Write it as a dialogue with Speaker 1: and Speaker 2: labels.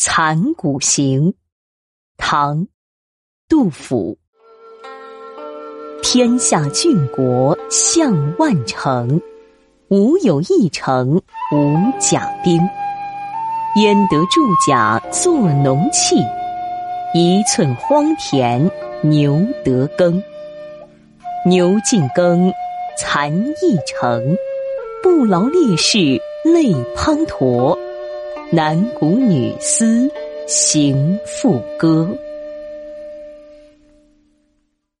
Speaker 1: 残骨行，唐·杜甫。天下郡国向万城，无有一城无甲兵。焉得筑甲作农器？一寸荒田牛得耕。牛尽耕，残一城，不劳烈士泪滂沱。男鼓女思行赋歌。